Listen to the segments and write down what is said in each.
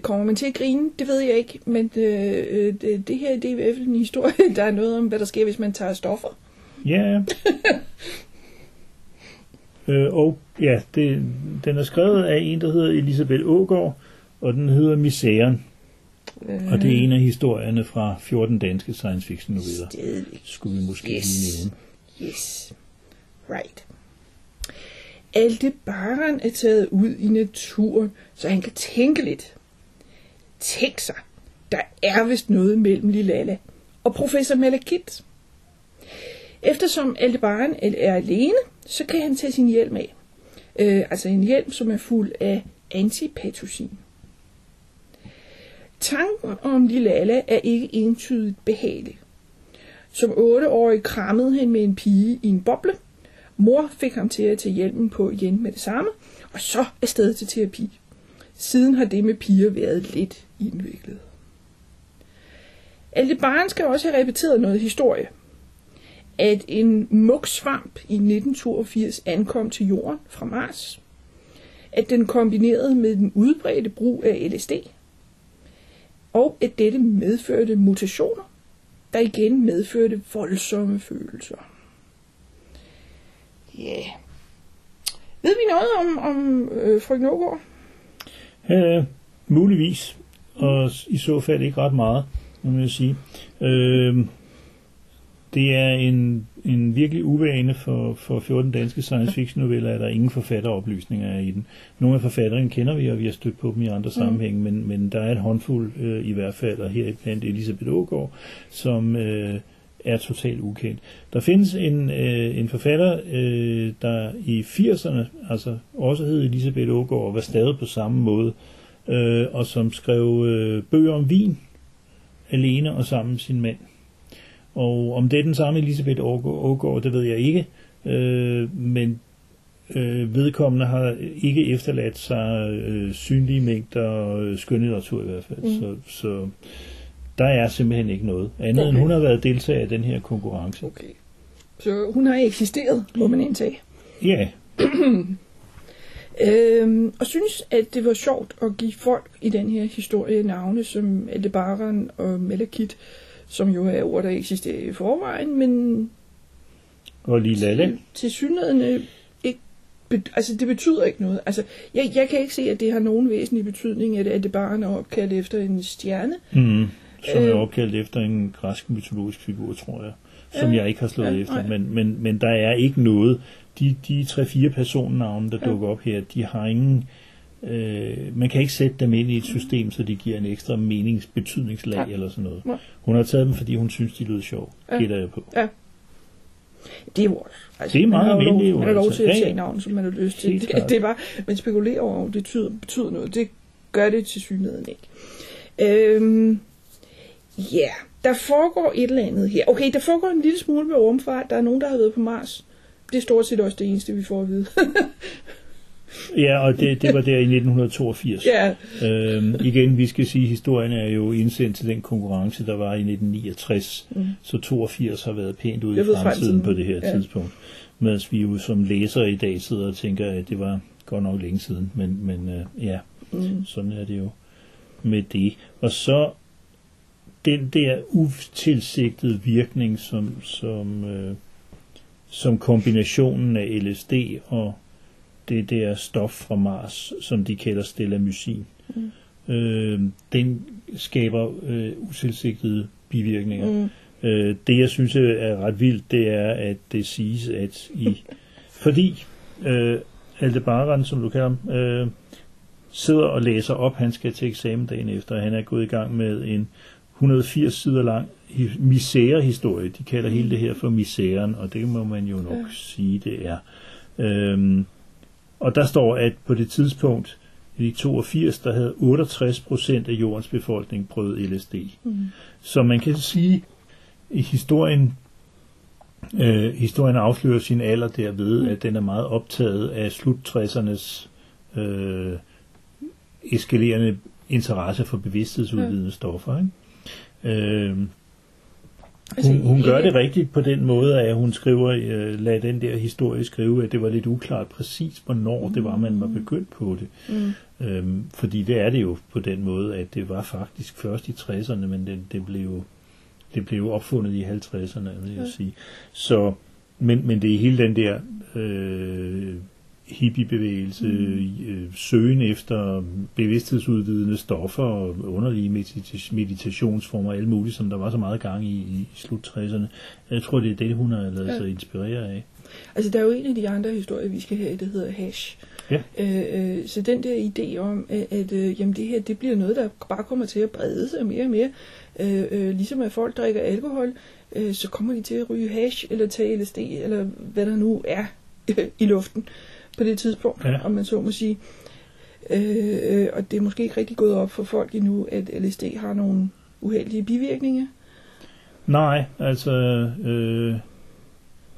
Øh, kommer man til at grine? Det ved jeg ikke, men øh, øh, det, det her det er i hvert fald en historie, der er noget om, hvad der sker, hvis man tager stoffer. Ja. øh, og ja, det, den er skrevet af en, der hedder Elisabeth Ågaard, og den hedder Misæren. Øh, Og det er en af historierne fra 14 danske science fiction noveller. Stadigvæk. Skulle vi måske Yes. lige nævne. Yes. Right. Aldebaran er taget ud i naturen, så han kan tænke lidt. Tænk sig, der er vist noget mellem Lilala og professor Malakit. Eftersom Aldebaran er alene, så kan han tage sin hjelm af. Øh, altså en hjelm, som er fuld af antipatosin. Tanken om Lilala er ikke entydigt behagelig. Som otteårig krammede han med en pige i en boble. Mor fik ham til at tage hjelmen på igen med det samme, og så afsted til terapi. Siden har det med piger været lidt indviklet. Aldebaran skal også have repeteret noget historie. At en mugsvamp i 1982 ankom til jorden fra Mars. At den kombinerede med den udbredte brug af LSD. Og at dette medførte mutationer der igen medførte voldsomme følelser. Ja. Yeah. Ved vi noget om, om øh, frøken Ågaard? Øh, muligvis, og i så fald ikke ret meget, må jeg sige. Øh, det er en, en virkelig uvane for, for 14 danske science fiction noveller, at der ingen forfatteroplysninger er i den. Nogle af forfatterne kender vi, og vi har stødt på dem i andre sammenhænge, men, men der er et håndfuld øh, i hvert fald, og her blandt Elisabeth Ågaard, som øh, er totalt ukendt. Der findes en, øh, en forfatter, øh, der i 80'erne, altså også hed Elisabeth Ågaard, og var stadig på samme måde, øh, og som skrev øh, bøger om vin, alene og sammen med sin mand. Og om det er den samme Elisabeth Ågaard, det ved jeg ikke, øh, men øh, vedkommende har ikke efterladt sig øh, synlige mængder øh, skønlitteratur i hvert fald. Mm. Så, så der er simpelthen ikke noget. Andet okay. end hun har været deltager i den her konkurrence. Okay. Så hun har eksisteret, må man indtage. Ja, Øhm, og synes, at det var sjovt at give folk i den her historie navne som Aldebaran og Malakit, som jo er ord, der eksisterer i forvejen, men og lige Lalle. til synligheden ikke, be, altså det betyder ikke noget. Altså, jeg, jeg kan ikke se, at det har nogen væsentlig betydning, at Aldebaran er opkaldt efter en stjerne. Mm, som er Øh. opkaldt efter en græsk mytologisk figur, tror jeg. Som Ja. jeg ikke har slået Ja, efter. nej. Men, men, men der er ikke noget. De, de tre-fire personnavne, der Ja. dukker op her, de har ingen... Øh, man kan ikke sætte dem ind i et system, så de giver en ekstra menings betydningslag Nej. eller sådan noget. Hun har taget dem, fordi hun synes, de lyder sjov. Ja. Gætter jeg på. Det er jo altså, Det er man meget lov- almindeligt Man har lov til at Ja, ja. tage navn, som man har lyst til. Det, det er bare, man spekulerer over, om det betyder, betyder noget. Det gør det til synligheden ikke. Øhm, ja, yeah. der foregår et eller andet her. Okay, der foregår en lille smule med rumfart. Der er nogen, der har været på Mars. Det er stort set også det eneste, vi får at vide. Ja, og det, det var der i 1982. ja, Øhm, igen, vi skal sige, at historien er jo indsendt til den konkurrence, der var i 1969. Mm. Så 82 har været pænt ude Det i fremtiden fremtiden. på det her Ja. tidspunkt. Mens vi jo som læsere i dag sidder og tænker, at det var godt nok længe siden. Men, men øh, ja, mm. sådan er det jo med det. Og så den der utilsigtede virkning, som, som, øh, som kombinationen af LSD og det der stof fra Mars, som de kalder stelamycin, mm. øh, den skaber øh, utilsigtede bivirkninger. Mm. Øh, det, jeg synes er ret vildt, det er, at det siges, at i... fordi øh, Aldebaran, som du kalder ham, øh, sidder og læser op, han skal til eksamen dagen efter, han er gået i gang med en 180 sider lang hi- misærehistorie. De kalder hele det her for misæren, og det må man jo nok ja. sige, det er. Øhm, og der står, at på det tidspunkt, i 82, der havde 68 procent af jordens befolkning prøvet LSD. Mm. Så man kan sige, i historien, øh, historien afslører sin alder derved, at den er meget optaget af slut 60'ernes øh, eskalerende interesse for bevidsthedsudvidende stoffer. Ikke? Øh, Altså, hun, hun gør det rigtigt på den måde, at hun skriver, øh, lad den der historie skrive, at det var lidt uklart præcis, hvornår det var, man var begyndt på det. Mm. Øhm, fordi det er det jo på den måde, at det var faktisk først i 60'erne, men det, det blev det blev opfundet i 50'erne, vil jeg Ja. sige. Så, men, men det er hele den der øh, hippiebevægelse, mm. øh, søgen efter bevidsthedsudvidende stoffer og underlige medita- meditationsformer og alt muligt, som der var så meget gang i i slut 60'erne. Jeg tror, det er det, hun har lavet Ja. sig inspirere af. Altså, der er jo en af de andre historier, vi skal have, der hedder hash. Ja. Øh, øh, så den der idé om, at, at øh, jamen det her det bliver noget, der bare kommer til at brede sig mere og mere, øh, øh, ligesom at folk drikker alkohol, øh, så kommer de til at ryge hash eller tage LSD, eller hvad der nu er i luften på det tidspunkt, Ja. om man så må sige. Øh, øh, og det er måske ikke rigtig gået op for folk endnu, at LSD har nogle uheldige bivirkninger. Nej, altså, øh,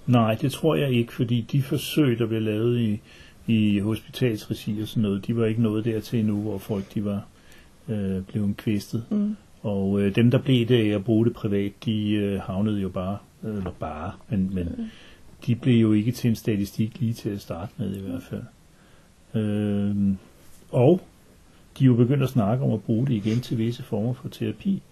nej, det tror jeg ikke, fordi de forsøg, der blev lavet i, i hospitalsregi og sådan noget, de var ikke nået dertil endnu, hvor folk de var øh, blevet kvæstet. Mm. Og øh, dem, der blev det af at bruge det privat, de øh, havnede jo bare, eller bare, men, men de blev jo ikke til en statistik lige til at starte med i hvert fald. Øh, og de er jo begyndt at snakke om at bruge det igen til visse former for terapi.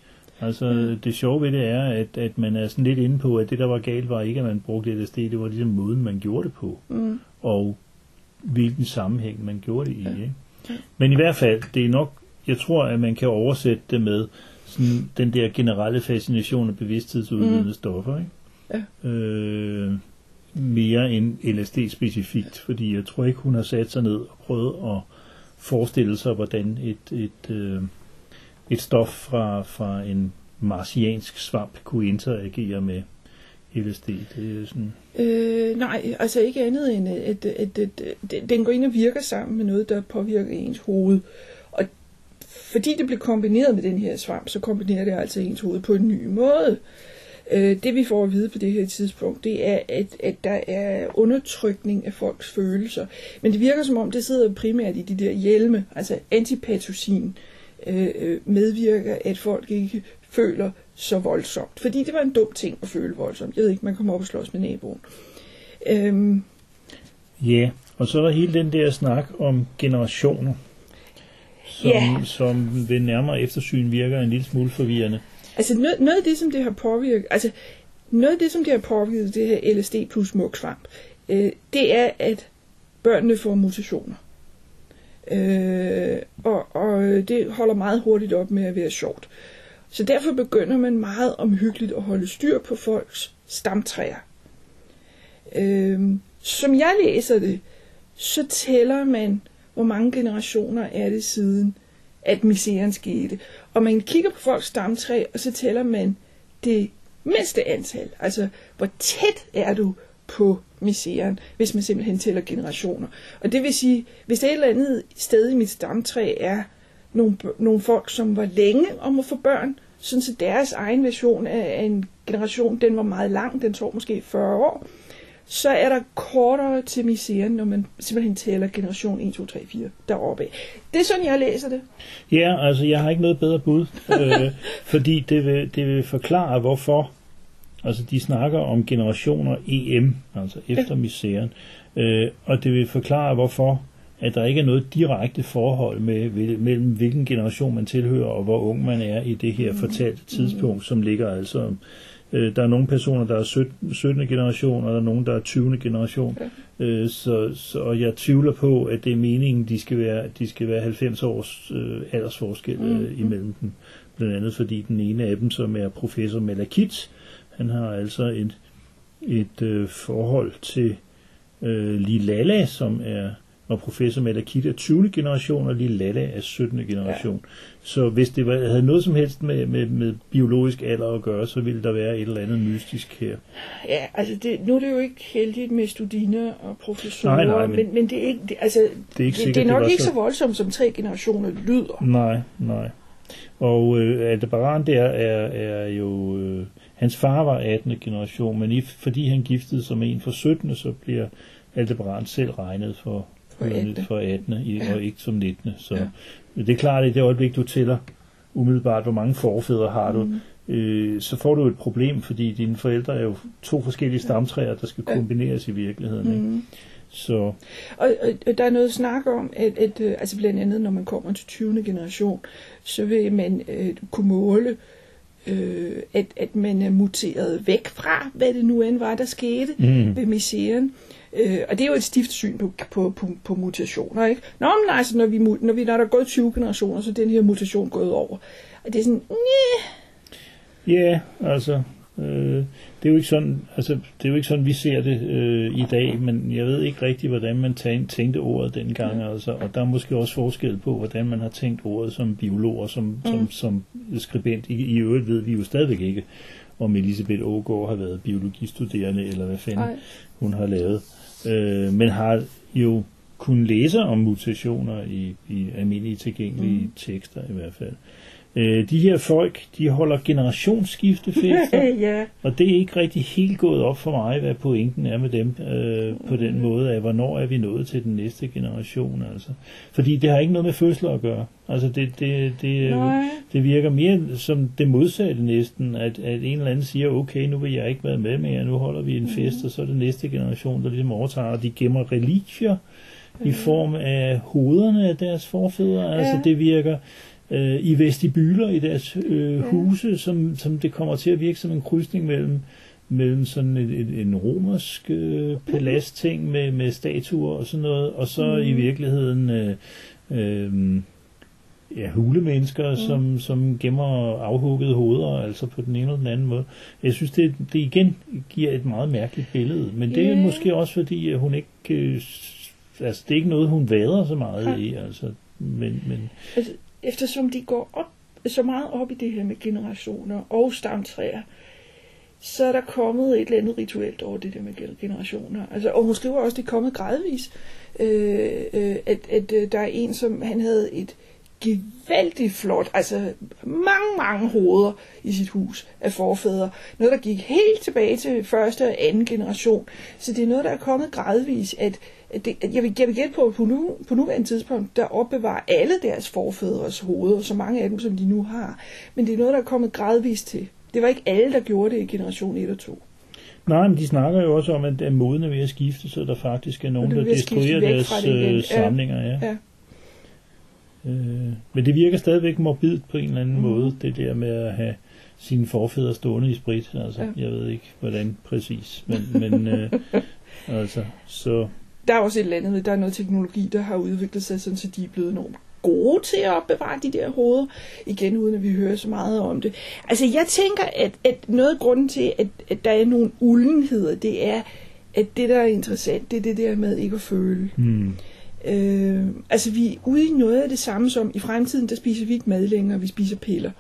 Altså det sjove ved det er, at, at man er sådan lidt inde på, at det der var galt var ikke, at man brugte LSD, det var ligesom måden, man gjorde det på, Mm. og hvilken sammenhæng man gjorde det i. Ikke? Men i hvert fald, det er nok, jeg tror, at man kan oversætte det med sådan den der generelle fascination af bevidsthedsudvidende Mm. stoffer. Ikke? Ja. Øh, mere end LSD specifikt, fordi jeg tror ikke, hun har sat sig ned og prøvet at forestille sig, hvordan et, et, øh, et stof fra, fra en marsiansk svamp kunne interagere med LSD. Det er sådan, Øh, nej, altså ikke andet end, at, at, at, at, den går ind og virker sammen med noget, der påvirker ens hoved. Og fordi det bliver kombineret med den her svamp, så kombinerer det altså ens hoved på en ny måde. Øh, det vi får at vide på det her tidspunkt, det er, at, at der er undertrykning af folks følelser. Men det virker som om, det sidder primært i de der hjelme, altså antipatosin øh, øh, medvirker, at folk ikke føler så voldsomt. Fordi det var en dum ting at føle voldsomt. Jeg ved ikke, man kommer op og slås med naboen. Øhm, Ja, og så er der hele den der snak om generationer, som, Ja. som ved nærmere eftersyn virker en lille smule forvirrende altså noget, noget af det, som det har påvirket, altså noget af det, som det har påvirket, det her LSD plus mugsvamp, øh, det er, at børnene får mutationer. Øh, og, og det holder meget hurtigt op med at være sjovt. Så derfor begynder man meget omhyggeligt at holde styr på folks stamtræer. Øh, som jeg læser det, så tæller man, hvor mange generationer er det siden, at misæren skete. Og man kigger på folks stamtræ, og så tæller man det mindste antal. Altså, hvor tæt er du på misæren, hvis man simpelthen tæller generationer. Og det vil sige, hvis der et eller andet sted i mit stamtræ er nogle, nogle folk, som var længe om at få børn, sådan så deres egen version af en generation, den var meget lang, den tog måske 40 år, så er der kortere til misæren, når man simpelthen tæller generation 1, 2, 3, 4 deroppe af. Det er sådan, jeg læser det. Ja, altså jeg har ikke noget bedre bud, øh, fordi det vil, det vil forklare, hvorfor. Altså de snakker om generationer EM, altså efter misæren, øh, og det vil forklare, hvorfor at der ikke er noget direkte forhold med, mellem hvilken generation man tilhører og hvor ung man er i det her fortalte tidspunkt, som ligger altså Øh, der er nogle personer, der er 17. 17. generation, og der er nogen, der er 20. generation. Øh, så, så, og jeg tvivler på, at det er meningen, de skal være, de skal være 90 års øh, aldersforskel øh, imellem dem. Blandt andet fordi den ene af dem, som er professor Malakit, han har altså et, et øh, forhold til øh, Lilala, som er og professor Malakit er 20. generation, og Lille Lalle er 17. generation. Ja. Så hvis det var, havde noget som helst med, med, med biologisk alder at gøre, så ville der være et eller andet mystisk her. Ja, altså det, nu er det jo ikke heldigt med studiner og professorer, Nej, nej, men- men, men det er ikke, det, altså, Det er ikke det, sikkert, det er nok var ikke så voldsomt, som tre generationer lyder. Nej, nej. Og øh, Aldebaran der er, er jo... Øh, hans far var 18. generation, men i, fordi han giftede sig med en for 17. så bliver Aldebaran selv regnet for, For øh, 18.. for 18. I, Ja. og ikke som 19. Så Ja. det er klart, at i det øjeblik, du tæller umiddelbart, hvor mange forfædre har du, Mm. øh, så får du et problem, fordi dine forældre er jo to forskellige stamtræer, der skal Ja. kombineres i virkeligheden. Ikke? Mm. Så Og, og, og der er noget snak om, at, at øh, altså blandt andet, når man kommer til 20. generation, så vil man øh, kunne måle, øh, at, at man er muteret væk fra, hvad det nu end var, der skete mm, ved misæren. Øh, og det er jo et stift syn på, på, på, på mutationer, ikke? Nå, men altså, når, vi, når, vi, når der er gået 20 generationer, så er den her mutation gået over. Og det er sådan. Ja, altså, øh, det er jo ikke sådan, altså, det er jo ikke sådan, vi ser det øh, i dag, men jeg ved ikke rigtig, hvordan man tæ- tænkte ordet dengang, altså, og der er måske også forskel på, hvordan man har tænkt ordet som biolog og som, mm. som, som skribent. I, I øvrigt ved vi jo stadigvæk ikke, om Elisabeth Ågaard har været biologistuderende, eller hvad fanden Ej. hun har lavet, øh, men har jo kunnet læse om mutationer i, i almindelige tilgængelige mm. tekster i hvert fald. Øh, de her folk, de holder generationsskiftefester, ja. og det er ikke rigtig helt gået op for mig, hvad pointen er med dem øh, på den måde af, hvornår er vi nået til den næste generation. Altså. Fordi det har ikke noget med fødsler at gøre. Altså det, det, det, øh, Nej. det virker mere som det modsatte næsten, at, at en eller anden siger, okay, nu vil jeg ikke være med mere, nu holder vi en fest, og så er det næste generation, der ligesom overtager, og de gemmer relikvier i form af hovederne af deres forfædre. Altså Ja. det virker øh, i vestibyler i deres øh, Ja. huse, som, som det kommer til at virke som en krydsning mellem mellem sådan et, et, en romersk øh, paladsting med, med statuer og sådan noget, og så Mhm. i virkeligheden øh, øh, ja, hulemennesker, mm. som, som gemmer afhuggede hoveder, altså på den ene eller den anden måde. Jeg synes, det, det igen giver et meget mærkeligt billede, men det er Ja. måske også fordi, at hun ikke... Øh, altså, det er ikke noget, hun vader så meget Nej. i, altså. Men, men Altså, eftersom de går op, så meget op i det her med generationer og stamtræer, så er der kommet et eller andet rituelt over det der med generationer. Altså, og hun skriver også, at det er kommet gradvis, øh, øh, at, at øh, der er en, som han havde et gevaldigt flot, altså mange, mange hoveder i sit hus af forfædre. Noget, der gik helt tilbage til første og anden generation. Så det er noget, der er kommet gradvis, at, at, det, jeg, vil, jeg vil gætte på, at på, nu, på nuværende tidspunkt, der opbevarer alle deres forfædres hoveder, så mange af dem, som de nu har. Men det er noget, der er kommet gradvis til. Det var ikke alle, der gjorde det i generation 1 og 2. Nej, men de snakker jo også om, at at moden er ved at skifte, så der faktisk er nogen, er der destruerer deres øh, samlinger. Ja. Ja. Øh, men det virker stadigvæk morbidt på en eller anden mm. måde, det der med at have sine forfædre stående i sprit. Altså, ja. Jeg ved ikke, hvordan præcis, men, men øh, altså, så Der er også et eller andet der er noget teknologi, der har udviklet sig, sådan, så de er blevet enormt gode til at opbevare de der hoveder, igen uden at vi hører så meget om det. Altså jeg tænker, at, at noget af grunden til, at, at der er nogle uldenheder, det er, at det der er interessant, det er det der med ikke at føle. hmm, Øh, altså vi er ude i noget af det samme som, i fremtiden der spiser vi ikke mad længere, vi spiser piller.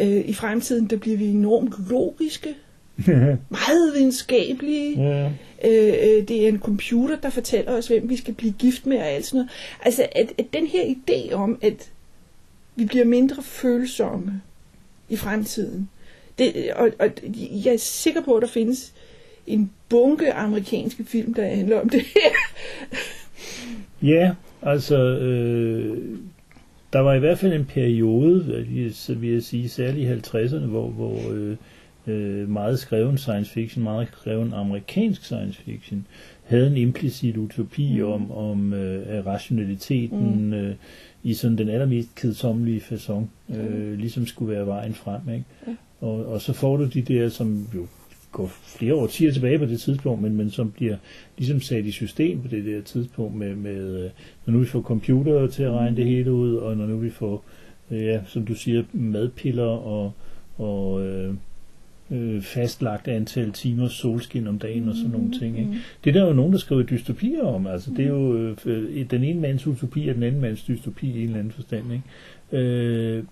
Øh, I fremtiden der bliver vi enormt logiske, meget videnskabelige. ja, Øh, øh, det er en computer, der fortæller os, hvem vi skal blive gift med og alt sådan noget. Altså, at, at den her idé om, at vi bliver mindre følsomme i fremtiden, det, og, og jeg er sikker på, at der findes en bunke amerikanske film, der handler om det her. ja altså, øh, der var i hvert fald en periode, så vil jeg sige, særligt i 50'erne, hvor, hvor øh, øh, meget skreven science fiction, meget skreven amerikansk science fiction, havde en implicit utopi Mm. mm. om, om øh, rationaliteten mm. øh, i sådan den allermest kedsommelige façon, øh, ligesom skulle være vejen frem. Ikke? Ja. Og, og så får du de der, som jo går flere årtier tilbage på det tidspunkt, men, men som bliver ligesom sat i system på det der tidspunkt med, med øh, når nu vi får computere til at regne det hele ud, og når nu vi får, øh, ja, som du siger, madpiller og, og øh, øh, fastlagt antal timers solskin om dagen og sådan nogle ting. Ikke? Det er der jo nogen, der skriver dystopier om. Altså, det er jo øh, den ene mands utopi og den anden mands dystopi i en eller anden forstand. Ikke? Øh,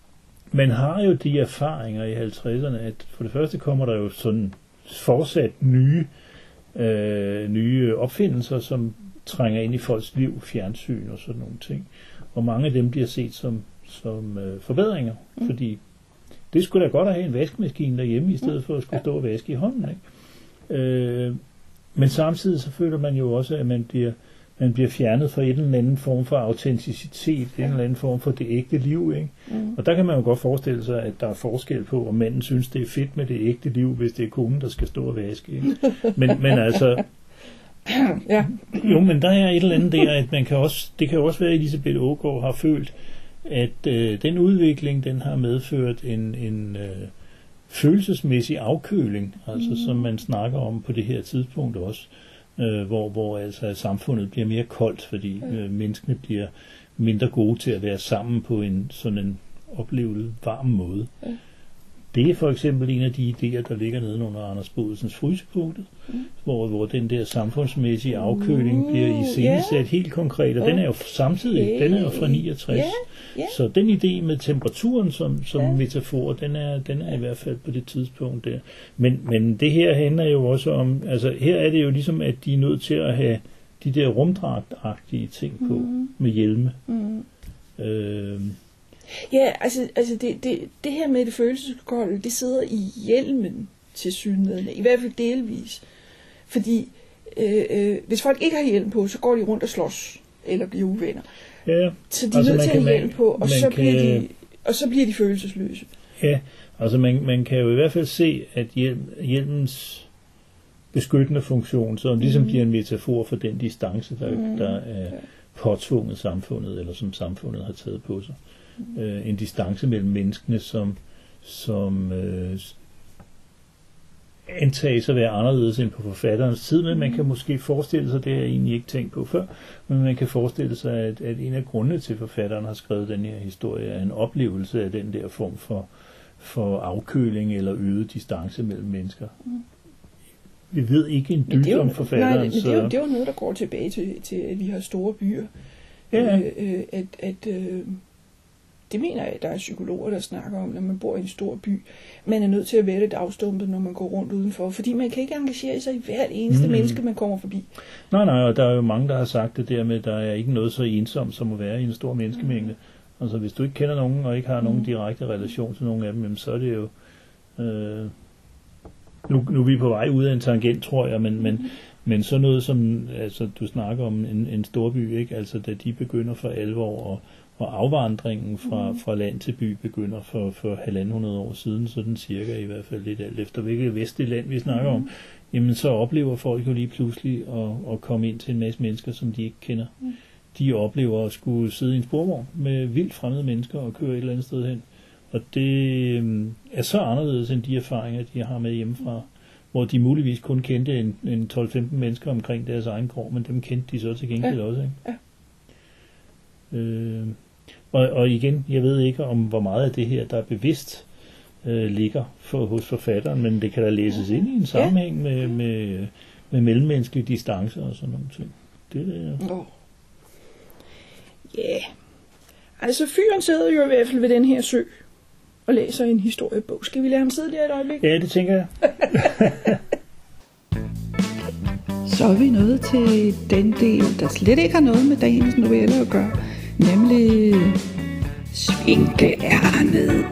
man har jo de erfaringer i 50'erne, at for det første kommer der jo sådan fortsat nye, øh, nye opfindelser, som trænger ind i folks liv, fjernsyn og sådan nogle ting. Og mange af dem bliver set som, som øh, forbedringer, mm. fordi det skulle da godt at have en vaskemaskine derhjemme, i stedet for at skulle stå og vaske i hånden. Ikke? Øh, men samtidig så føler man jo også, at man bliver, man bliver fjernet fra en eller anden form for autenticitet, en eller anden form for det ægte liv. Ikke? Mm. Og der kan man jo godt forestille sig, at der er forskel på, om manden synes, det er fedt med det ægte liv, hvis det er konen, der skal stå og vaske. Ikke? Men, men altså, ja. jo, men der er et eller andet der, at man kan også, det kan også være, at Elisabeth Ågaard har følt, at øh, den udvikling, den har medført en, en øh, følelsesmæssig afkøling, altså mm. som man snakker om på det her tidspunkt også, øh, hvor, hvor altså samfundet bliver mere koldt, fordi øh, menneskene bliver mindre gode til at være sammen på en sådan en oplevet varm måde. Ja. Det er for eksempel en af de idéer, der ligger nede under Anders Bodsens frysepunktet, mm. hvor, hvor den der samfundsmæssige afkøling Mm, bliver iscenesat ja. helt konkret, og Ja. den er jo samtidig, den er jo fra 69. Ja, ja. Så den idé med temperaturen som, som Ja. metafor, den er, den er i hvert fald på det tidspunkt der. Men, men det her handler jo også om, altså her er det jo ligesom, at de er nødt til at have de der rumdragtagtige ting på Mhm. med hjelme. Mm. Øh, Ja, altså, altså det, det, det her med det følelseskolde, det sidder i hjelmen til synligheden, i hvert fald delvis. Fordi øh, øh, hvis folk ikke har hjelm på, så går de rundt og slås, eller bliver uvenner. ja, Så de er Altså, nødt til at have hjelm på, og så, kan- bliver de, og så bliver de følelsesløse. Ja, altså man, man kan jo i hvert fald se, at hjelm, hjelmens beskyttende funktion, så ligesom Mhm. bliver en metafor for den distance, der, Mhm. der er påtvunget samfundet, eller som samfundet har taget på sig. Øh, en distance mellem menneskene, som, som øh, antages at være anderledes end på forfatterens tid, men man kan måske forestille sig, det har jeg egentlig ikke tænkt på før, men man kan forestille sig, at, at en af grundene til, at forfatteren har skrevet den her historie, er en oplevelse af den der form for, for afkøling eller øget distance mellem mennesker. Vi ved ikke en jo, om nej, forfatteren, det, men det, er jo, så det er jo noget, der går tilbage til, til at vi har store byer. Ja. Øh, øh, at, at, øh, det mener jeg, at der er psykologer, der snakker om, når man bor i en stor by. Man er nødt til at være lidt afstumpet, når man går rundt udenfor, fordi man kan ikke engagere sig i hvert eneste Mm. mm. menneske, man kommer forbi. Nej, nej, og der er jo mange, der har sagt det der med, at der er ikke noget så ensomt som at være i en stor menneskemængde. Altså hvis du ikke kender nogen, og ikke har nogen Mm. direkte relation til nogen af dem, jamen, så er det jo... Øh, nu, nu er vi på vej ud af en tangent, tror jeg, men, men, men sådan noget som, altså du snakker om en, en stor by, ikke? Altså da de begynder for alvor, og, og afvandringen fra, Mhm. fra land til by begynder for, for halvanden hundrede år siden, sådan cirka i hvert fald lidt alt efter hvilket vestligt land vi snakker om, jamen så oplever folk jo lige pludselig at, at komme ind til en masse mennesker, som de ikke kender. Mm. De oplever at skulle sidde i en sporvogn med vildt fremmede mennesker og køre et eller andet sted hen. Og det øhm, er så anderledes end de erfaringer, de har med hjemmefra, hvor de muligvis kun kendte en, en 12-15 mennesker omkring deres egen gård, men dem kendte de så til gengæld Ja. også. Ikke? Ja. Øh, og, og igen, jeg ved ikke om hvor meget af det her, der er bevidst, øh, ligger for, hos forfatteren, men det kan da læses ind i en sammenhæng med, med, med mellemmenneskelige distancer og sådan nogle ting. Det er, Åh. Ja. Yeah. Altså, fyren sidder jo i hvert fald ved den her sø og læser en historiebog. Skal vi lade ham sidde der et øjeblik? ja, det tænker jeg. Så er vi nået til den del, der slet ikke har noget med dagens novelle at gøre, nemlig Svinkeærnet.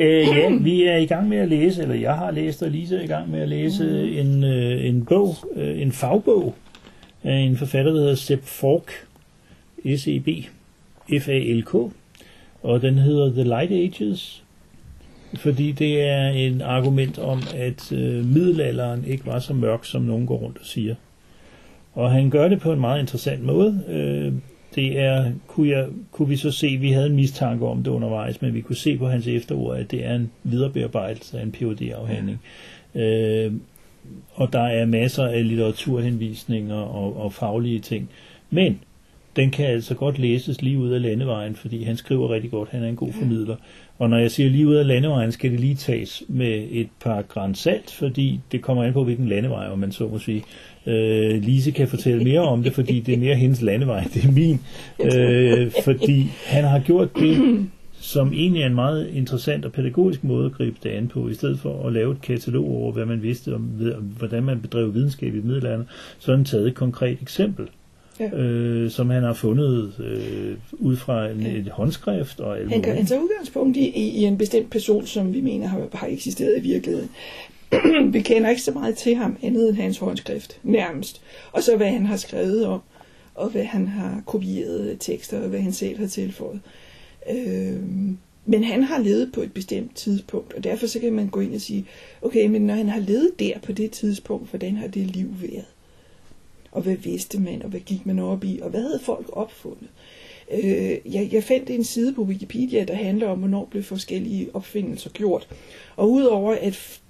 Øh, ja, vi er i gang med at læse, eller jeg har læst, og Lisa er i gang med at læse en, øh, en bog, øh, en fagbog af en forfatter, der hedder Sepp Falk, S-E-B, F-A-L-K, og den hedder The Light Ages, fordi det er en argument om, at øh, middelalderen ikke var så mørk, som nogen går rundt og siger. Og han gør det på en meget interessant måde. Øh, det er, kunne, jeg, kunne vi så se, vi havde en mistanke om det undervejs, men vi kunne se på hans efterord, at det er en viderebearbejdelse af en phd afhandling Øh, og der er masser af litteraturhenvisninger og, og faglige ting. Men den kan altså godt læses lige ud af landevejen, fordi han skriver rigtig godt, han er en god formidler. Og når jeg siger lige ud af landevejen, skal det lige tages med et par gran salt, fordi det kommer an på, hvilken landevej, om man så må sige. Øh, Lise kan fortælle mere om det, fordi det er mere hendes landevej, det er min. Øh, fordi han har gjort det, som egentlig er en meget interessant og pædagogisk måde at gribe det an på, i stedet for at lave et katalog over, hvad man vidste om, hvordan man bedrev videnskab i middelalderen, så har han taget et konkret eksempel ja. øh, som han har fundet øh, ud fra en, et håndskrift og alt han, kan, han tager udgangspunkt i, i en bestemt person, som vi mener har, har eksisteret i virkeligheden. vi kender ikke så meget til ham, andet end hans håndskrift, nærmest. Og så hvad han har skrevet om, og hvad han har kopieret tekster, og hvad han selv har tilføjet. Øh, men han har levet på et bestemt tidspunkt, og derfor så kan man gå ind og sige, okay, men når han har levet der på det tidspunkt, hvordan har det liv været? Og hvad vidste man, og hvad gik man op i, og hvad havde folk opfundet. Øh, jeg, jeg fandt en side på Wikipedia, der handler om, hvornår blev forskellige opfindelser gjort. Og udover at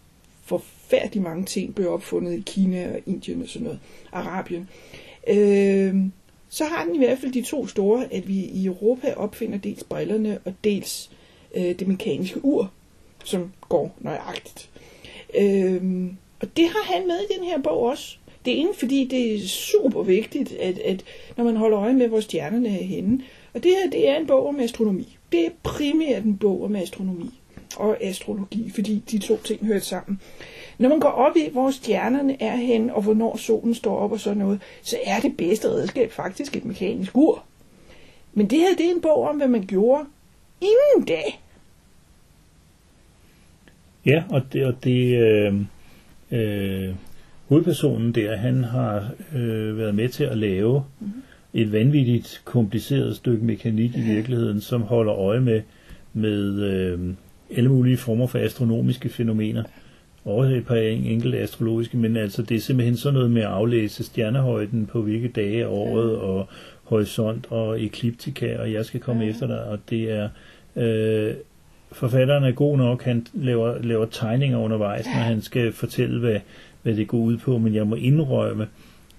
forfærdelig mange ting blev opfundet i Kina og Indien og sådan noget, Arabien, øh, så har den i hvert fald de to store, at vi i Europa opfinder dels brillerne og dels øh, det mekaniske ur, som går nøjagtigt. Øh, og det har han med i den her bog også. Det er ene, fordi det er super vigtigt, at, at når man holder øje med, hvor stjernerne er henne. Og det her, det er en bog om astronomi. Det er primært en bog om astronomi og astrologi, fordi de to ting hører sammen. Når man går op i, hvor stjernerne er hen, og hvornår solen står op og sådan noget, så er det bedste redskab faktisk et mekanisk ur. Men det her, det er en bog om, hvad man gjorde inden da. Ja, og det, og det øh, øh, hovedpersonen der, han har øh, været med til at lave mm-hmm. et vanvittigt kompliceret stykke mekanik i virkeligheden, som holder øje med, med øh, alle mulige former for astronomiske fænomener. Også et par enkelte astrologiske, men altså det er simpelthen sådan noget med at aflæse stjernehøjden på hvilke dage af året, og horisont og ekliptika, og jeg skal komme ja. efter dig, og det er... Øh, forfatteren er god nok, han laver, laver tegninger undervejs, når han skal fortælle, hvad, hvad det går ud på, men jeg må indrømme,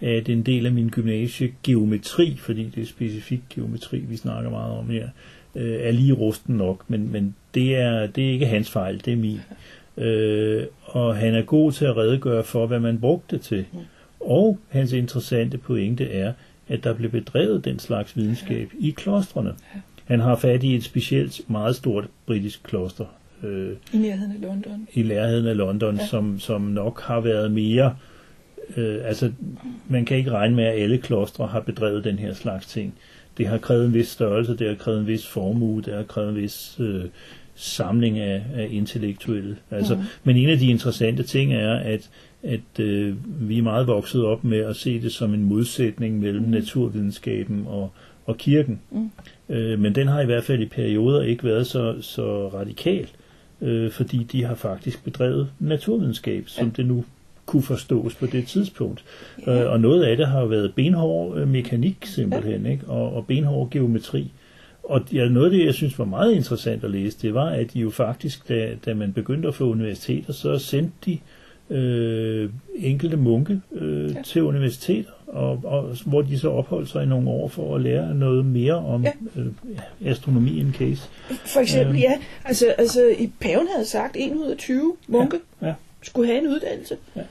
at en del af min gymnasiegeometri, fordi det er specifik geometri, vi snakker meget om her, øh, er lige rusten nok, men, men det, er, det er ikke hans fejl, det er min. Øh, og han er god til at redegøre for, hvad man brugte det til. Og hans interessante pointe er, at der blev bedrevet den slags videnskab i klostrene. Han har fat i et specielt meget stort britisk kloster, Øh, I nærheden af London. I nærheden af London, ja. som, som nok har været mere... Øh, altså, man kan ikke regne med, at alle klostre har bedrevet den her slags ting. Det har krævet en vis størrelse, det har krævet en vis formue, det har krævet en vis øh, samling af, af intellektuelle. Altså, mm. Men en af de interessante ting er, at, at øh, vi er meget vokset op med at se det som en modsætning mellem mm. naturvidenskaben og, og kirken. Mm. Øh, men den har i hvert fald i perioder ikke været så, så radikal øh, fordi de har faktisk bedrevet naturvidenskab, som ja. det nu kunne forstås på det tidspunkt. Ja. Øh, og noget af det har været benhård øh, mekanik simpelthen, ja. ikke? Og, og benhård geometri. Og ja, noget af det, jeg synes var meget interessant at læse, det var, at de jo faktisk, da, da man begyndte at få universiteter, så sendte de øh, enkelte munke øh, ja. til universiteter, og, og hvor de så opholdt sig i nogle år for at lære noget mere om ja. øh, astronomi en case. For eksempel, øh, ja. Altså, altså i paven havde sagt, 120 munke ja, ja. skulle have en uddannelse. Ja.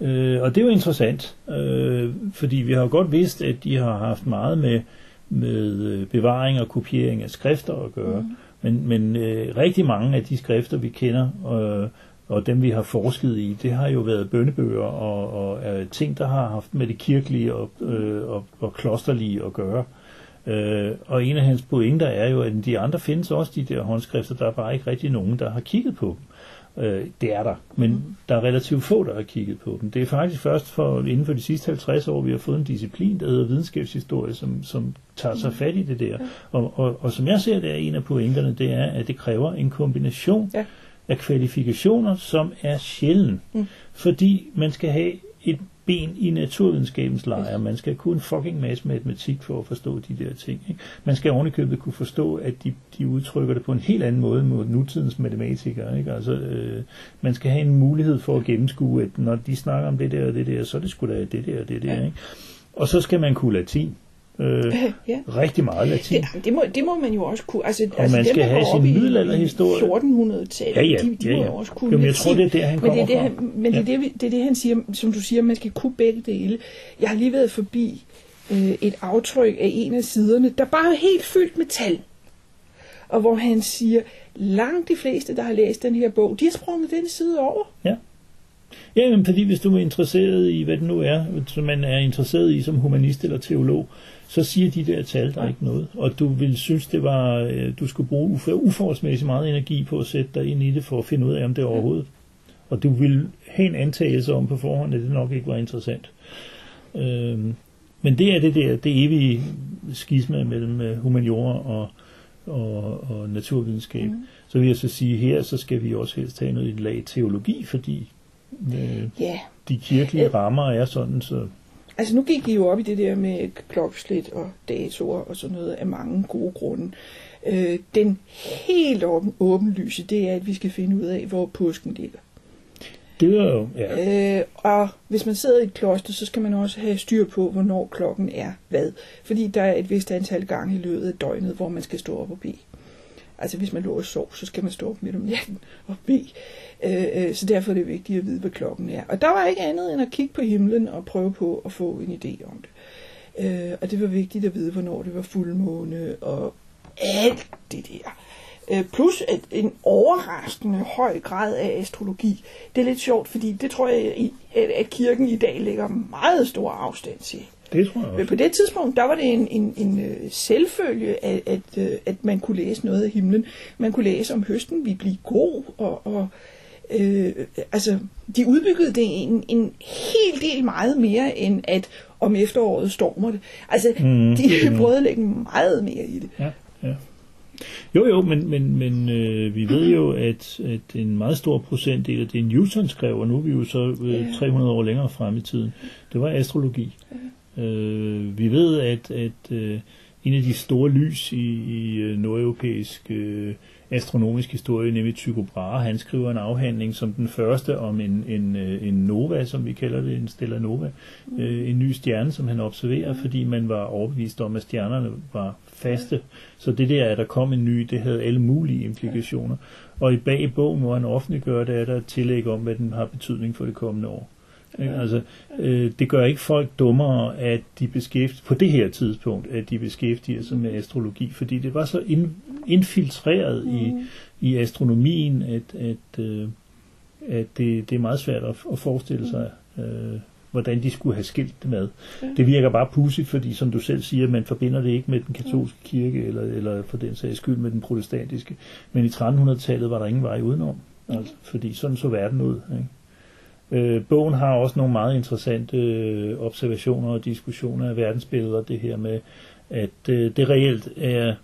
Øh, og det er jo interessant, øh, fordi vi har jo godt vidst, at de har haft meget med, med øh, bevaring og kopiering af skrifter at gøre. Mm. Men, men øh, rigtig mange af de skrifter, vi kender, øh, og dem vi har forsket i, det har jo været bønnebøger og, og uh, ting, der har haft med det kirkelige og, øh, og, og klosterlige at gøre. Uh, og en af hans pointer er jo, at de andre findes også de der håndskrifter, der er bare ikke rigtig nogen, der har kigget på dem. Uh, det er der, men mm. der er relativt få, der har kigget på dem. Det er faktisk først for inden for de sidste 50 år, vi har fået en disciplin, der hedder videnskabshistorie, som, som tager sig fat i det der. Og, og, og som jeg ser det, er en af pointerne, det er, at det kræver en kombination ja af kvalifikationer, som er sjælden. Mm. Fordi man skal have et ben i naturvidenskabens lejr. Man skal kunne en fucking masse matematik for at forstå de der ting. Ikke? Man skal ovenikøbet kunne forstå, at de, de udtrykker det på en helt anden måde mod nutidens matematikere. Ikke? Altså, øh, man skal have en mulighed for at gennemskue, at når de snakker om det der og det der, så er det sgu da det der og det der. Ikke? Og så skal man kunne latin. Øh, Ja. Rigtig meget latin. Det, det, må, det må man jo også kunne. Altså, Og altså man dem, skal der have sin middelalderhistorie. i 1400-tallet, Ja, ja, de, de ja, må ja. jo også kunne Jo, men jeg tror, det er der, han men det er kommer det, fra. han, men det, er Ja. det, det er det, han siger, som du siger, man skal kunne begge dele. Jeg har lige været forbi øh, et aftryk af en af siderne, der bare er helt fyldt med tal. Og hvor han siger, langt de fleste, der har læst den her bog, de har sprunget den side over. Ja. Ja, men fordi hvis du er interesseret i, hvad det nu er, som man er interesseret i som humanist eller teolog, så siger de der tal der ikke noget. Og du vil synes, det var, øh, du skulle bruge uf- uforholdsmæssigt meget energi på at sætte dig ind i det, for at finde ud af, om det er overhovedet. Og du vil have en antagelse om på forhånd, at det nok ikke var interessant. Øhm, men det er det der, det evige skisma mellem øh, humaniora og, og, og naturvidenskab. Mm. Så vil jeg så sige, her så skal vi også helst have noget i lag teologi, fordi øh, Ja, de kirkelige rammer er sådan, så altså nu gik I jo op i det der med klokkeslæt og datoer og sådan noget af mange gode grunde. Øh, den helt åben, åbenlyse, det er, at vi skal finde ud af, hvor påsken ligger. det er jo, ja, Øh, og hvis man sidder i et kloster, så skal man også have styr på, hvornår klokken er hvad. Fordi der er et vist antal gange i løbet af døgnet, hvor man skal stå op og bede. Altså hvis man lå og sov, så skal man stå op midt om natten og bede. Øh, øh, så derfor er det vigtigt at vide, hvad klokken er. Og der var ikke andet end at kigge på himlen og prøve på at få en idé om det. Øh, og det var vigtigt at vide, hvornår det var fuldmåne og alt det der. Øh, plus at en overraskende høj grad af astrologi. Det er lidt sjovt, fordi det tror jeg, at at kirken i dag lægger meget stor afstand til. Det tror jeg Men også. på det tidspunkt, der var det en, en, en øh, selvfølge, at, at, øh, at man kunne læse noget af himlen. Man kunne læse om høsten vi blive god, og, og øh, altså, de udbyggede det en, en hel del meget mere, end at om efteråret stormer det. Altså, mm. de prøvede at lægge meget mere i det. Ja, ja. Jo, jo, men, men, men øh, vi ved jo, at, at en meget stor procentdel af det, Newton skrev, og nu er vi jo så øh, Ja. 300 år længere frem i tiden, det var astrologi. Øh, vi ved, at, at øh, en af de store lys i, i øh, nordeuropæisk øh, astronomisk historie, nemlig Tycho Brahe, han skriver en afhandling som den første om en, en, øh, en nova, som vi kalder det, en stellar nova, øh, en ny stjerne, som han observerer, fordi man var overbevist om, at stjernerne var faste. Så det der, at der kom en ny, det havde alle mulige implikationer. Og i bag bogen, hvor han offentliggør det, er der et tillæg om, hvad den har betydning for det kommende år. Ikke? Altså, øh, det gør ikke folk dummere, at de beskæftiger, på det her tidspunkt, at de beskæftiger sig med astrologi, fordi det var så ind, indfiltreret i, i astronomien, at, at, øh, at det, det er meget svært at, at forestille sig, øh, hvordan de skulle have skilt det med. Det virker bare pudsigt, fordi som du selv siger, man forbinder det ikke med den katolske kirke, eller, eller for den sags skyld med den protestantiske. Men i 1300-tallet var der ingen vej udenom, altså, fordi sådan så verden ud. Ikke? Øh, bogen har også nogle meget interessante øh, observationer og diskussioner af verdensbilleder, det her med, at øh, det reelt er,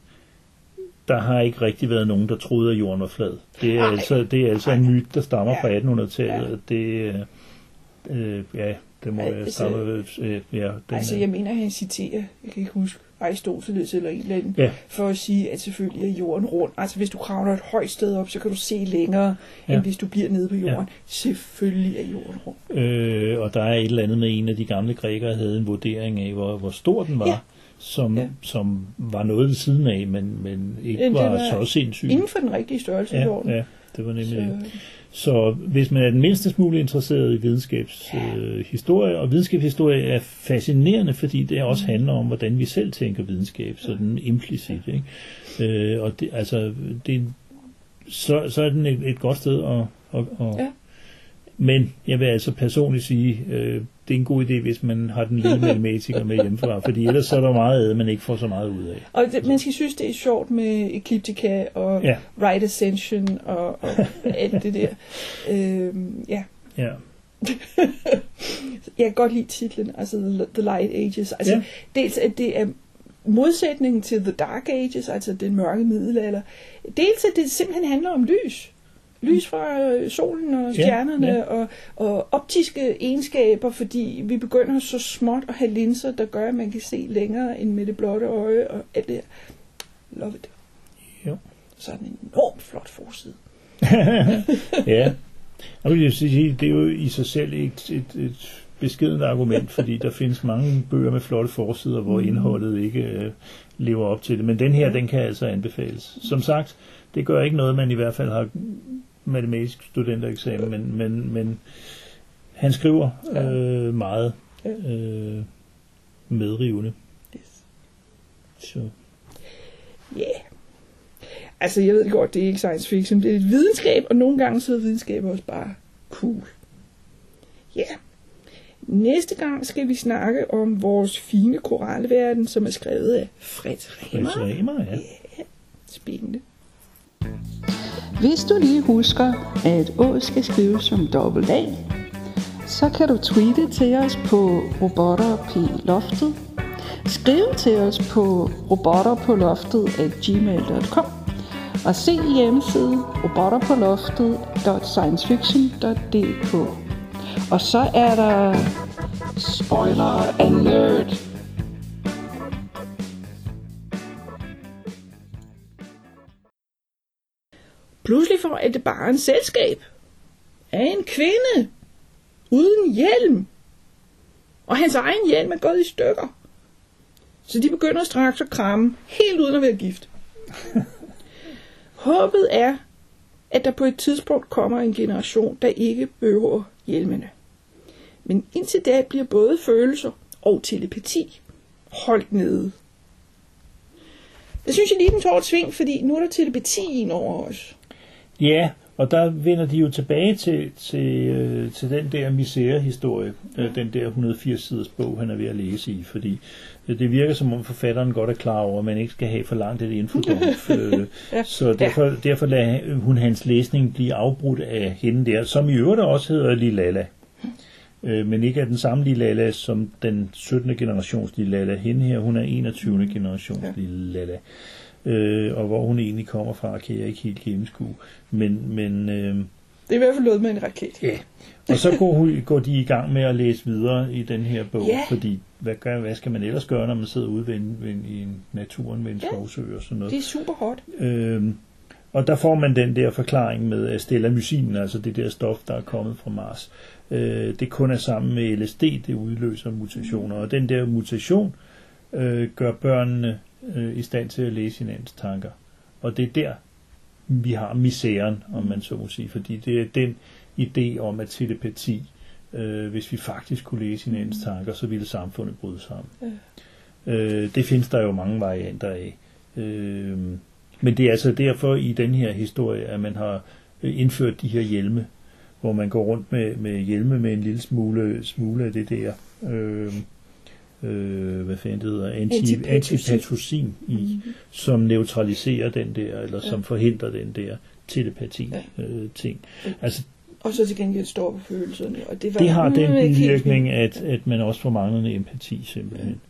der har ikke rigtig været nogen, der troede, at jorden var flad. Det er Nej. altså, det er altså en myte, der stammer Ja. fra 1800-tallet, Ja. det, øh, øh, ja, det må Altså, være stamme, øh, ja, den, Altså, jeg mener, han citerer, jeg kan ikke huske, Aristoteles eller en eller anden, Ja. for at sige, at selvfølgelig er jorden rund. Altså, hvis du kravler et højt sted op, så kan du se længere, Ja. end hvis du bliver nede på jorden. Ja. Selvfølgelig er jorden rund. Øh, og der er et eller andet med en af de gamle grækere havde en vurdering af, hvor, hvor stor den var, Ja. som, Ja. som var noget ved siden af, men, men ikke Men var, var så sindssygt. Inden for den rigtige størrelse Ja, jorden. ja, det var nemlig det. Så, Så hvis man er den mindste smule interesseret i videnskabshistorie, øh, historie, og videnskabshistorie er fascinerende, fordi det også Mm. handler om, hvordan vi selv tænker videnskab, sådan implicit. Ikke? Øh, og det, altså, det, så, så er den et, et godt sted at... at, at Ja. Men jeg vil altså personligt sige, øh, det er en god idé, hvis man har den lille matematiker med hjemmefra, fordi ellers så er der meget af, man ikke får så meget ud af. og det, man skal synes, det er sjovt med Ecliptica og Ja. Right Ascension og, og alt det der. Øhm, ja. Ja. Jeg kan godt lide titlen, altså The, the Light Ages. Altså, ja. dels at det er modsætningen til The Dark Ages, altså den mørke middelalder. Dels at det simpelthen handler om lys. Lys fra øh, solen og stjernerne ja. ja, Og, og optiske egenskaber, fordi vi begynder så småt at have linser, der gør, at man kan se længere end med det blotte øje og alt det her. Love it. Jo. Så er den en enormt flot forside. ja. Jeg vil sige, det er jo i sig selv et, et, et beskedent argument, fordi der findes mange bøger med flotte forsider, hvor Mm. indholdet ikke øh, lever op til det. Men den her, den kan altså anbefales. Som sagt, det gør ikke noget, man i hvert fald har matematisk studentereksamen, men, men, men han skriver øh, meget øh, medrivende. Yes. Så. Ja. Yeah. Altså, jeg ved godt, det er ikke science fiction, det er et videnskab, og nogle gange så er videnskab også bare cool. Ja. Yeah. Næste gang skal vi snakke om vores fine koralverden, som er skrevet af Fred Remer. Fritz Remer, ja. Spændende. Hvis du lige husker, at Å skal skrives som dobbelt A, så kan du tweete til os på robotter p loftet. Skriv til os på robotterpåloftet@gmail.com og se hjemmesiden robotterpåloftet.sciencefiction.dk. Og så er der spoiler alert. Pludselig får et barn selskab af en kvinde uden hjelm. Og hans egen hjelm er gået i stykker. Så de begynder straks at kramme, helt uden at være gift. Håbet er, at der på et tidspunkt kommer en generation, der ikke behøver hjelmene. Men indtil da bliver både følelser og telepati holdt nede. Det synes jeg lige, den tog et sving, fordi nu er der telepati ind over os. Ja, og der vender de jo tilbage til, til, øh, til den der misære-historie, øh, den der 180-siders bog, han er ved at læse i, fordi øh, det virker som om forfatteren godt er klar over, at man ikke skal have for langt et infodump. øh, Ja. så derfor, derfor lader hun hans læsning blive afbrudt af hende der, som i øvrigt også hedder Lilala. Øh, men ikke af den samme Lilala som den 17. generations Lilala. Hende her, hun er 21. generations Ja. Lilala. Øh, og hvor hun egentlig kommer fra, kan jeg ikke helt gennemskue. Men, men øh, Det er i hvert fald noget med en raket. ja. Og så går, går de i gang med at læse videre i den her bog, Ja. fordi hvad, gør, hvad skal man ellers gøre, når man sidder ude ved, en, ved en, i en naturen ved en Ja. skovsø og sådan noget. Det er super hot. Øhm, og der får man den der forklaring med astellamycin, altså det der stof, der er kommet fra Mars. Øh, det kun er sammen med LSD, det udløser mutationer. Og den der mutation øh, gør børnene øh, i stand til at læse hinandens tanker. Og det er der, vi har misæren, om man så må sige. Fordi det er den idé om, at telepati, øh, hvis vi faktisk kunne læse hinandens tanker, så ville samfundet bryde sammen. Øh, det findes der jo mange varianter af. Øh, men det er altså derfor i den her historie, at man har øh, indført de her hjelme, hvor man går rundt med, med hjelme med en lille smule, smule af det der, øh, øh, hvad fanden det hedder, anti, Antipatosin. i, mm-hmm. som neutraliserer den der, eller som forhindrer den der telepati Ja. øh, ting. Ja. Altså Og så til gengæld står på følelserne. Og det, var det har den Mm, bivirkning, at, at man også får manglende empati simpelthen.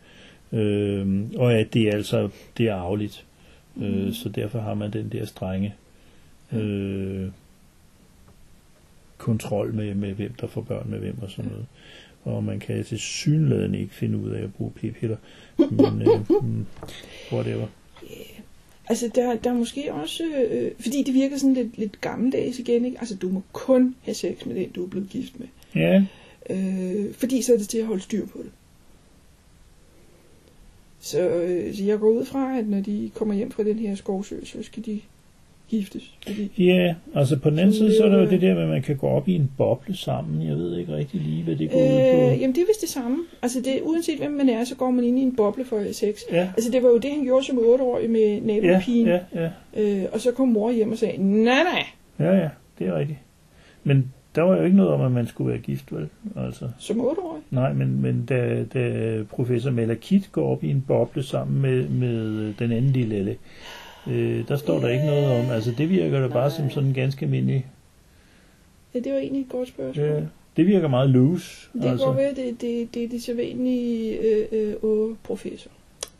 Øhm, og at det er altså det er arveligt. Øh, så derfor har man den der strenge øh, kontrol med, med hvem der får børn med hvem og sådan noget. Og man kan til synligheden ikke finde ud af at bruge p-piller. Men øh, mm, whatever. Altså, der, der er måske også... Øh, fordi det virker sådan lidt, lidt gammeldags igen, ikke? Altså, du må kun have sex med den, du er blevet gift med. Ja, Øh, fordi så er det til at holde styr på det. Så, øh, så jeg går ud fra, at når de kommer hjem fra den her skovsø, så skal de giftes. Fordi, ja, altså på den anden side, så er der jo Øh. det der med, at man kan gå op i en boble sammen. Jeg ved ikke rigtig lige, hvad det går ud øh, på. jamen, det er vist det samme. Altså, det, uanset hvem man er, så går man ind i en boble for sex. Ja, Altså, det var jo det, han gjorde som 8-årig med ja, nabopigen. ja, ja. Øh, og så kom mor hjem og sagde, nej, nej, Ja, ja, det er rigtigt. Men der var jo ikke noget om, at man skulle være gift, vel? Altså, som 8-årig. nej, men, men da, da professor Malakit går op i en boble sammen med, med den anden lille øh, der står der ikke noget om, altså det virker da bare som sådan ganske almindelig, Ja, det var egentlig et godt spørgsmål. øh, det virker meget loose. Det altså. godt være, det, det, det er de sædvanlige øh, øh, professor.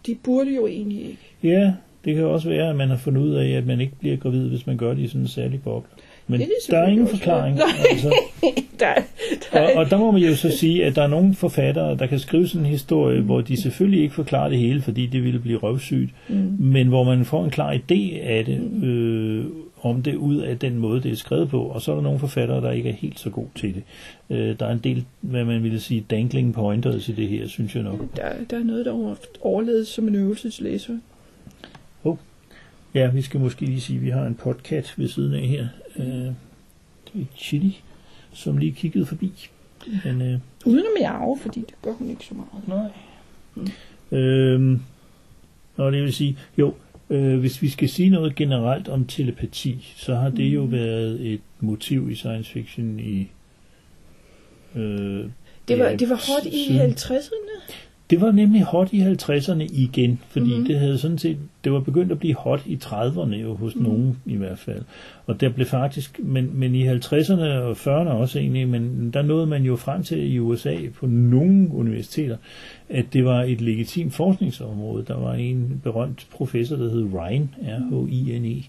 De burde jo egentlig ikke. Ja, det kan også være, at man har fundet ud af, at man ikke bliver gravid, hvis man gør det i sådan en særlig boble. Men Det er det der er ingen forklaring. Altså. der, der, Og, og der må man jo så sige, at der er nogle forfattere, der kan skrive sådan en historie, hvor de selvfølgelig ikke forklarer det hele, fordi det ville blive røvsygt, mm, men hvor man får en klar idé af det, øh, om det ud af den måde, det er skrevet på, og så er der nogle forfattere, der ikke er helt så god til det. Øh, der er en del, hvad man ville sige, dangling pointers i det her, synes jeg nok. Der, der er noget, der over- overledes som en øvelse til læseren. Ja, vi skal måske lige sige, at vi har en podcast ved siden af her. Øh, det er Chili, som lige kiggede forbi. Men, øh, Uden at miave, fordi det gør hun ikke så meget. nej. Øhm, og det vil sige, jo, øh, hvis vi skal sige noget generelt om telepati, så har det jo været et motiv i science fiction i... Øh, Det var, ja, det var hot i siden- 50'erne. Det var nemlig hot i 50'erne igen, fordi Mhm. mm-hmm. det havde sådan set, det var begyndt at blive hot i 30'erne jo, hos Mhm. mm. nogen i hvert fald. Og der blev faktisk, men, men i 50'erne og 40'erne også egentlig, men der nåede man jo frem til i USA på nogle universiteter, at det var et legitimt forskningsområde. Der var en berømt professor, der hed Ryan, R-H-I-N-E.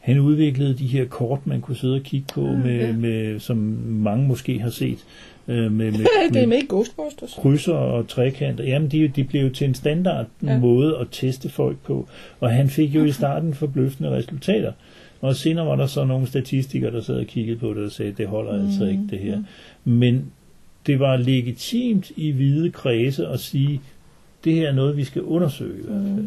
Han udviklede de her kort, man kunne sidde og kigge på, Ah, med, med, som mange måske har set, øh, med, med, det er med i Ghostbusters. krydser og trekanter, jamen de, de blev jo til en standard Ja. måde at teste folk på. Og han fik jo i starten forbløffende resultater. Og senere var der så nogle statistikere, der sad og kiggede på det og sagde, det holder mm. altså ikke det her. Men det var legitimt i hvide kredse at sige, det her er noget, vi skal undersøge i hvert fald.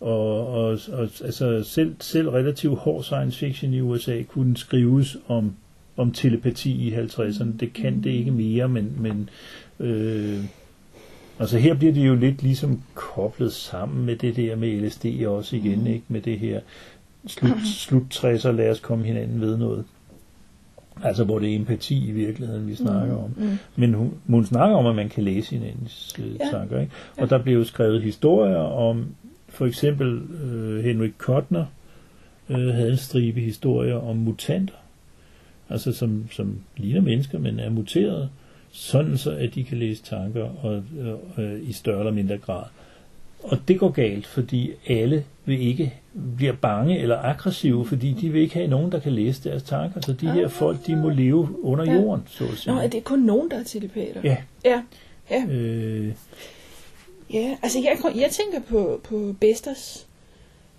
Og, og, og altså selv, selv relativt hård science fiction i USA kunne skrives om, om telepati i 50'erne. Det kan det ikke mere, men, men øh, altså her bliver det jo lidt ligesom koblet sammen med det der med LSD også igen, ikke? Med det her slut, slut 60'er, lad os komme hinanden ved noget. Altså hvor det er empati i virkeligheden, vi snakker om. Mm. Men hun, hun snakker om, at man kan læse hinandens øh, Ja. tanker. Ikke? Og der blev skrevet historier om, for eksempel øh, Henrik Kottner øh, havde en stribe historier om mutanter, altså som, som ligner mennesker, men er muteret, sådan så at de kan læse tanker og, øh, i større eller mindre grad. Og det går galt, fordi alle vil ikke bliver bange eller aggressive, fordi de vil ikke have nogen, der kan læse deres tanker. Så de her folk, de må leve under Ja. jorden, så at sige. Nå, er det kun nogen, der er telepater? Ja. Ja, ja. Øh, ja. Altså, jeg, jeg tænker på, på Besters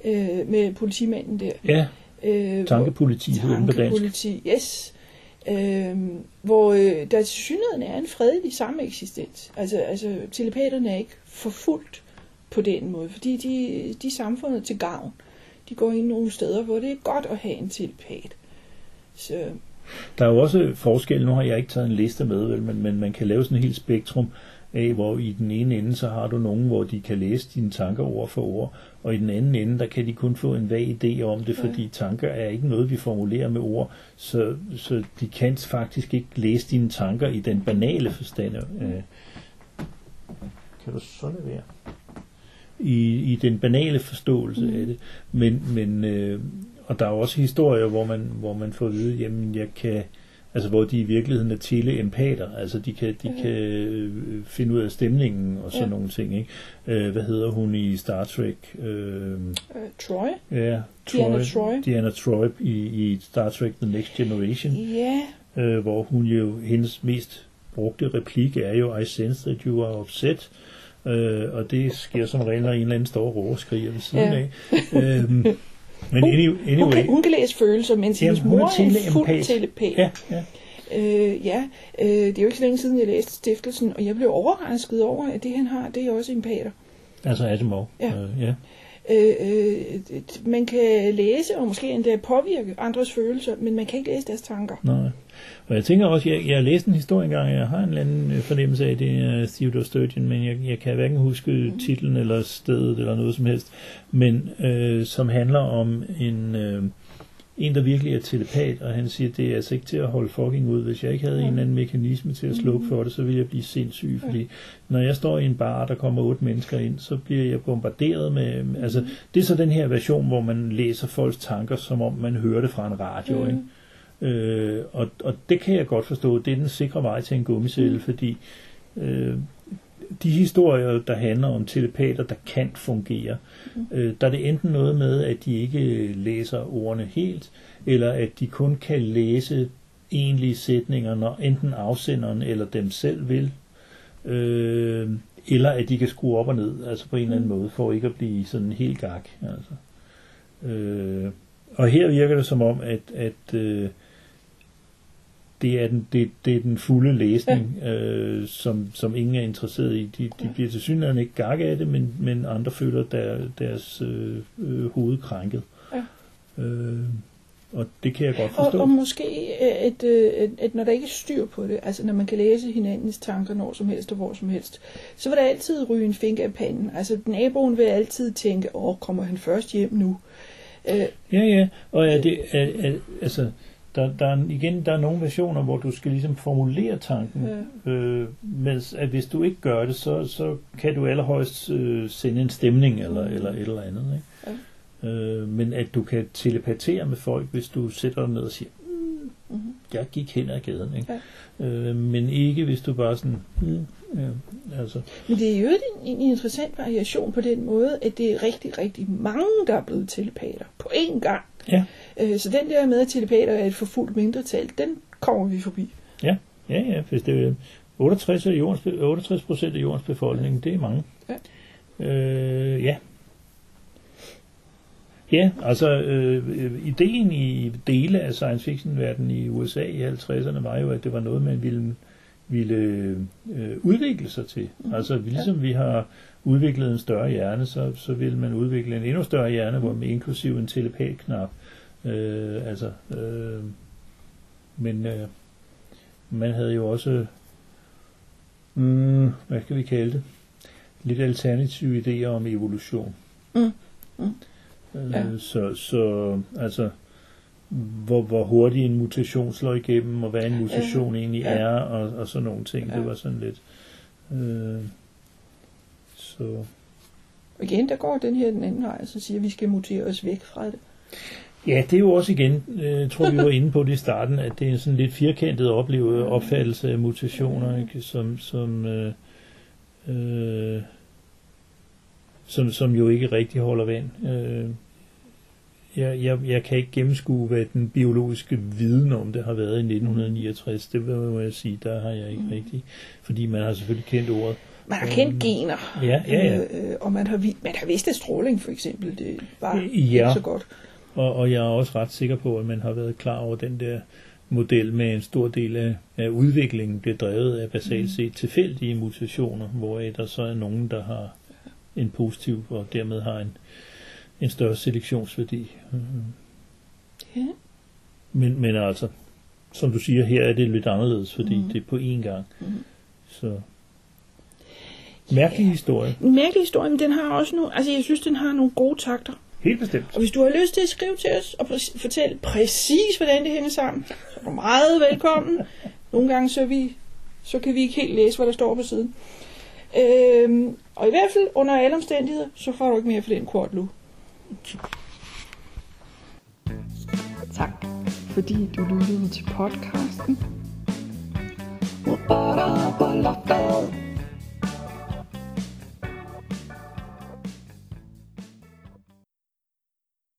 øh, med politimanden der. ja, Øh, tankepoliti hedder den på dansk. Yes. Øhm, hvor øh, der til er en fredelig sameksistens. Altså, altså telepaterne er ikke forfulgt på den måde, fordi de, de er samfundet til gavn. De går ind nogle steder, hvor det er godt at have en telepat. Så, Der er jo også forskel, nu har jeg ikke taget en liste med, vel, men, men man kan lave sådan et helt spektrum af, hvor i den ene ende, så har du nogen, hvor de kan læse dine tanker ord for ord, og i den anden ende, der kan de kun få en vag idé om det, fordi tanker er ikke noget, vi formulerer med ord, så, så de kan faktisk ikke læse dine tanker i den banale forstand. Øh, kan du så det være? I, i den banale forståelse mm. af det. Men, men øh, og der er også historier, hvor man, hvor man får at vide, jamen jeg kan, altså hvor de i virkeligheden er teleempater, altså de kan, de kan øh, finde ud af stemningen og sådan Ja. nogle ting, ikke? Øh, hvad hedder hun i Star Trek? Øh, øh, Troy? ja, Diana Troy. Diana Troy i, i Star Trek The Next Generation, Ja, øh, hvor hun jo, hendes mest brugte replik er jo, I sense that you are upset, øh, og det sker som regel, når en eller anden står og råber og skriger ved siden Ja. af. øhm, men hun anyway, kan, hun kan læse følelser, mens Jamen, hendes hun er mor er fuld telepat. ja, ja, Øh, ja, øh, det er jo ikke så længe siden, jeg læste stiftelsen, og jeg blev overrasket over, at det han har, det er også empater. altså Asimov. Ja. Øh, ja. Øh, øh, man kan læse og måske endda påvirke andres følelser, men man kan ikke læse deres tanker. Nej. Og jeg tænker også, jeg, jeg har læst en historie engang, jeg har en eller anden øh, fornemmelse af, det er Theodore Sturgeon, men jeg, jeg kan hverken huske titlen eller stedet eller noget som helst, men øh, som handler om en, øh, en, der virkelig er telepat, og han siger, det er altså ikke til at holde fucking ud. Hvis jeg ikke havde en eller anden mekanisme til at slukke for det, så ville jeg blive sindssyg, fordi når jeg står i en bar, der kommer otte mennesker ind, så bliver jeg bombarderet med, altså det er så den her version, hvor man læser folks tanker, som om man hører det fra en radio, Mm. ikke? Øh, og, og det kan jeg godt forstå. Det er den sikre vej til en gummicelle, mm. fordi øh, de historier, der handler om telepater, der kan fungere, mm. øh, der er det enten noget med, at de ikke læser ordene helt, eller at de kun kan læse egentlige sætninger, når enten afsenderen eller dem selv vil, øh, eller at de kan skrue op og ned, altså på en eller anden måde, for ikke at blive sådan helt gak. Altså. Øh, og her virker det som om, at, at øh, det, er den, det, det er den fulde læsning, ja. øh, som, som ingen er interesseret i. De, de bliver til synligheden ikke gak af det, men, men andre føler der, deres øh, øh, hoved krænket. Ja. Øh, og det kan jeg godt forstå. Og, og måske, at, at, at når der ikke er styr på det, altså når man kan læse hinandens tanker når som helst og hvor som helst, så vil der altid ryge en finger af panden. Altså naboen vil altid tænke, åh, kommer han først hjem nu? Øh, ja, ja, og er det, er, er, altså, der, der er, igen, der er nogle versioner, hvor du skal ligesom formulere tanken, ja. øh, mens at hvis du ikke gør det, så, så kan du allerhøjst øh, sende en stemning eller, mm. eller et eller andet. Ikke? Øh, men at du kan telepatere med folk, hvis du sætter dig ned og siger, mm, mm-hmm. jeg gik hen ad gaden. Ikke? Ja. Øh, men ikke hvis du bare sådan, mm, ja, altså. Men det er jo en, en interessant variation på den måde, at det er rigtig, rigtig mange, der er blevet telepater på én gang. Ja. Øh, så den der med, at telepater er et forfulgt mindretal, den kommer vi forbi. Ja, ja, ja, hvis det er 68 af jordens, 68 procent af jordens befolkning, det er mange. Ja. Øh, ja, Ja, altså øh, ideen i dele af science fiction verden i USA i 50'erne var jo, at det var noget, man ville, ville øh, udvikle sig til. Mm. Altså ligesom vi har udviklet en større hjerne, så, så vil man udvikle en endnu større hjerne, hvor med inklusiv en telepatknap. Øh, altså, øh, men øh, man havde jo også, mm, hvad skal vi kalde det, lidt alternative idéer om evolution. Mm. Mm. Ja. Øh, så, så altså, hvor, hvor hurtigt en mutation slår igennem, og hvad en mutation ja. egentlig ja. er, og, og sådan nogle ting. Ja. Det var sådan lidt... Øh, så... Igen, der går den her den anden vej, så siger, at vi skal mutere os væk fra det. Ja, det er jo også igen, øh, tror vi var inde på det i starten, at det er sådan lidt firkantet oplevet opfattelse af mutationer, ikke? som, som øh, øh, som, som jo ikke rigtig holder vand. Øh, jeg, jeg, jeg kan ikke gennemskue, hvad den biologiske viden om det har været i 1969. Det må jeg sige, der har jeg ikke mm. rigtig. Fordi man har selvfølgelig kendt ordet. Man har kendt um, gener. Ja, ja, ja. Øh, og man har, man har vidst, at stråling for eksempel, det var ja. ikke så godt. Og, og jeg er også ret sikker på, at man har været klar over den der model med en stor del af, af udviklingen bliver drevet af basalt mm. set tilfældige mutationer, hvor der så er nogen, der har en positiv, og dermed har en, en større selektionsværdi. Ja. Men, men altså, som du siger, her er det lidt anderledes, fordi mm. det er på én gang. Mm. Så mærkelig ja. historie. En mærkelig historie, men den har også nogle, altså jeg synes, den har nogle gode takter. Helt bestemt. Og hvis du har lyst til at skrive til os og præ- fortælle præcis, hvordan det hænger sammen, så er du meget velkommen. Nogle gange så, vi, så kan vi ikke helt læse, hvad der står på siden. Øhm, og i hvert fald under alle omstændigheder, så får du ikke mere for den kort nu. Tak, fordi du lyttede til podcasten.